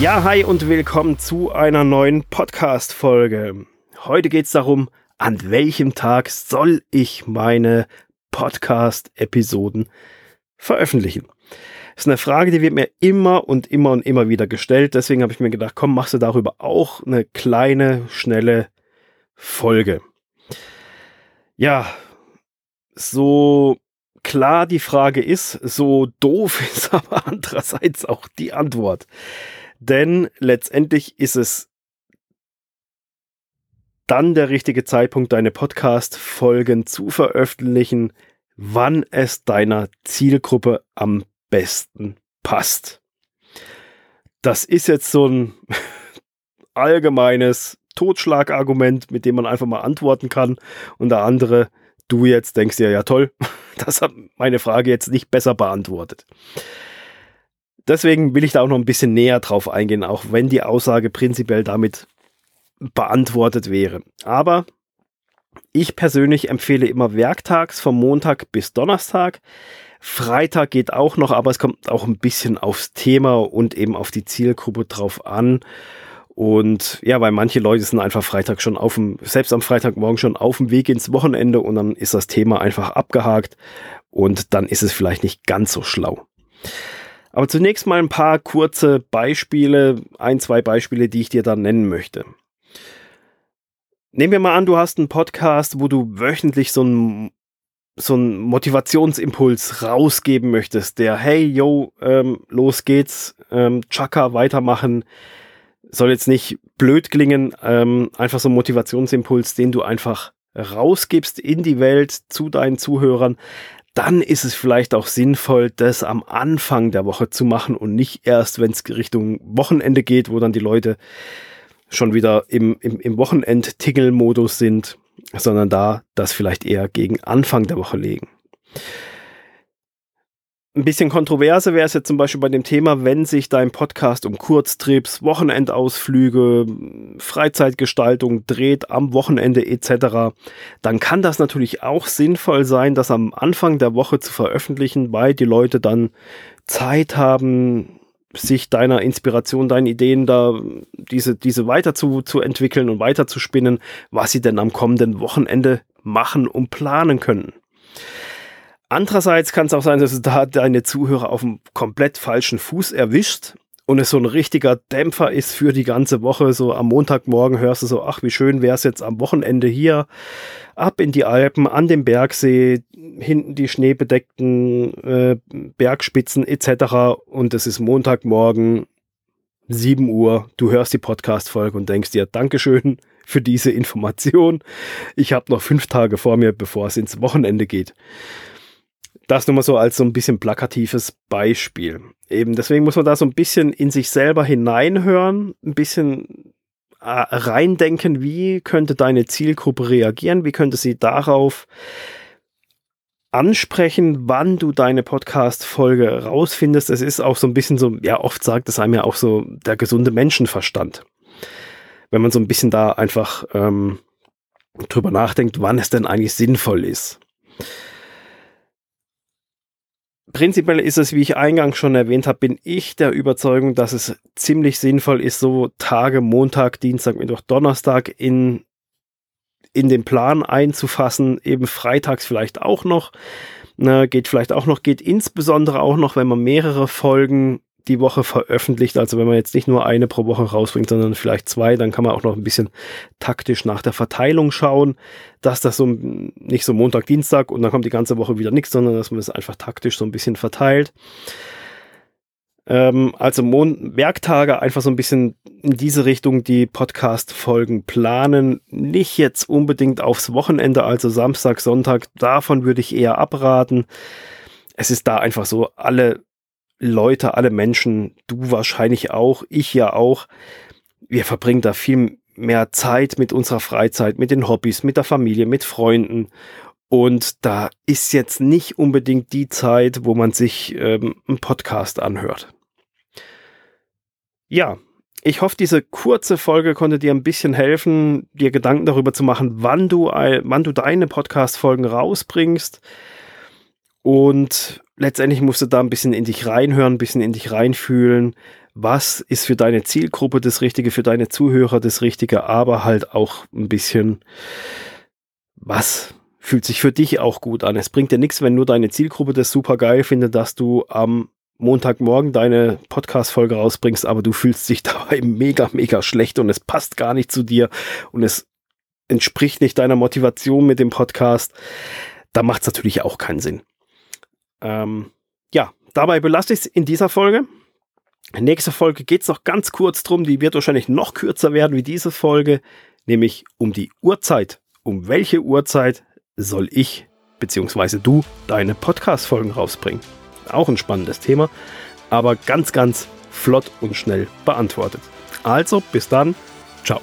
Ja, hi und willkommen zu einer neuen Podcast-Folge. Heute geht es darum, an welchem Tag soll ich meine Podcast-Episoden veröffentlichen? Das ist eine Frage, die wird mir immer und immer und immer wieder gestellt. Deswegen habe ich mir gedacht, komm, machst du darüber auch eine kleine, schnelle Folge. Ja, so klar die Frage ist, so doof ist aber andererseits auch die Antwort. Denn letztendlich ist es dann der richtige Zeitpunkt, deine Podcast-Folgen zu veröffentlichen, wann es deiner Zielgruppe am besten passt. Das ist jetzt so ein allgemeines Totschlagargument, mit dem man einfach mal antworten kann. Und der andere, du jetzt denkst dir, ja toll, das hat meine Frage jetzt nicht besser beantwortet. Deswegen will ich da auch noch ein bisschen näher drauf eingehen, auch wenn die Aussage prinzipiell damit beantwortet wäre. Aber ich persönlich empfehle immer werktags vom Montag bis Donnerstag. Freitag geht auch noch, aber es kommt auch ein bisschen aufs Thema und eben auf die Zielgruppe drauf an. Und ja, weil manche Leute sind einfach Freitag schon auf dem, selbst am Freitagmorgen schon auf dem Weg ins Wochenende und dann ist das Thema einfach abgehakt und dann ist es vielleicht nicht ganz so schlau. Aber zunächst mal ein paar kurze Beispiele, ein, zwei Beispiele, die ich dir dann nennen möchte. Nehmen wir mal an, du hast einen Podcast, wo du wöchentlich so einen so einen Motivationsimpuls rausgeben möchtest, der, hey, yo, ähm, los geht's, ähm, Chaka weitermachen, soll jetzt nicht blöd klingen, ähm, einfach so ein Motivationsimpuls, den du einfach rausgibst in die Welt zu deinen Zuhörern, dann ist es vielleicht auch sinnvoll, das am Anfang der Woche zu machen und nicht erst, wenn es Richtung Wochenende geht, wo dann die Leute schon wieder im, im, im Wochenend-Tickel-Modus sind, sondern da das vielleicht eher gegen Anfang der Woche legen. Ein bisschen kontroverse wäre es jetzt zum Beispiel bei dem Thema, wenn sich dein Podcast um Kurztrips, Wochenendausflüge, Freizeitgestaltung dreht am Wochenende etc., dann kann das natürlich auch sinnvoll sein, das am Anfang der Woche zu veröffentlichen, weil die Leute dann Zeit haben, sich deiner Inspiration, deinen Ideen da, diese, diese weiter zu, zu entwickeln und weiter zu spinnen, was sie denn am kommenden Wochenende machen und planen können. Andererseits kann es auch sein, dass du da deine Zuhörer auf einem komplett falschen Fuß erwischt und es so ein richtiger Dämpfer ist für die ganze Woche. So am Montagmorgen hörst du so, ach, wie schön wäre es jetzt am Wochenende hier, ab in die Alpen, an dem Bergsee, hinten die schneebedeckten äh, Bergspitzen etc. Und es ist Montagmorgen, 7 Uhr, du hörst die Podcast-Folge und denkst dir, Dankeschön für diese Information. Ich habe noch fünf Tage vor mir, bevor es ins Wochenende geht. Das nur mal so als so ein bisschen plakatives Beispiel. Eben, deswegen muss man da so ein bisschen in sich selber hineinhören, ein bisschen äh, reindenken, wie könnte deine Zielgruppe reagieren, wie könnte sie darauf ansprechen, wann du deine Podcast-Folge rausfindest. Es ist auch so ein bisschen so, ja, oft sagt es einem ja auch so der gesunde Menschenverstand. Wenn man so ein bisschen da einfach ähm, drüber nachdenkt, wann es denn eigentlich sinnvoll ist prinzipiell ist es, wie ich eingangs schon erwähnt habe, bin ich der Überzeugung, dass es ziemlich sinnvoll ist, so Tage Montag, Dienstag, Mittwoch, Donnerstag in, in den Plan einzufassen, eben freitags vielleicht auch noch. Ne, geht vielleicht auch noch, geht insbesondere auch noch, wenn man mehrere Folgen die Woche veröffentlicht. Also wenn man jetzt nicht nur eine pro Woche rausbringt, sondern vielleicht zwei, dann kann man auch noch ein bisschen taktisch nach der Verteilung schauen, dass das so nicht so Montag, Dienstag und dann kommt die ganze Woche wieder nichts, sondern dass man es einfach taktisch so ein bisschen verteilt. Ähm, also Mon Werktage einfach so ein bisschen in diese Richtung die Podcast-Folgen planen. Nicht jetzt unbedingt aufs Wochenende, also Samstag, Sonntag. Davon würde ich eher abraten. Es ist da einfach so, alle Leute, alle Menschen, du wahrscheinlich auch, ich ja auch, wir verbringen da viel mehr Zeit mit unserer Freizeit, mit den Hobbys, mit der Familie, mit Freunden. Und da ist jetzt nicht unbedingt die Zeit, wo man sich ähm, einen Podcast anhört. Ja, ich hoffe, diese kurze Folge konnte dir ein bisschen helfen, dir Gedanken darüber zu machen, wann du, wann du deine Podcast-Folgen rausbringst. Und letztendlich musst du da ein bisschen in dich reinhören, ein bisschen in dich reinfühlen, was ist für deine Zielgruppe das Richtige, für deine Zuhörer das Richtige, aber halt auch ein bisschen, was fühlt sich für dich auch gut an. Es bringt dir nichts, wenn nur deine Zielgruppe das super geil findet, dass du am Montagmorgen deine Podcast-Folge rausbringst, aber du fühlst dich dabei mega, mega schlecht und es passt gar nicht zu dir und es entspricht nicht deiner Motivation mit dem Podcast. Da macht es natürlich auch keinen Sinn. Ähm, ja, dabei belasse ich es in dieser Folge. Nächste Folge geht es noch ganz kurz drum, die wird wahrscheinlich noch kürzer werden wie diese Folge, nämlich um die Uhrzeit. Um welche Uhrzeit soll ich bzw. du deine Podcast-Folgen rausbringen? Auch ein spannendes Thema, aber ganz, ganz flott und schnell beantwortet. Also, bis dann. Ciao.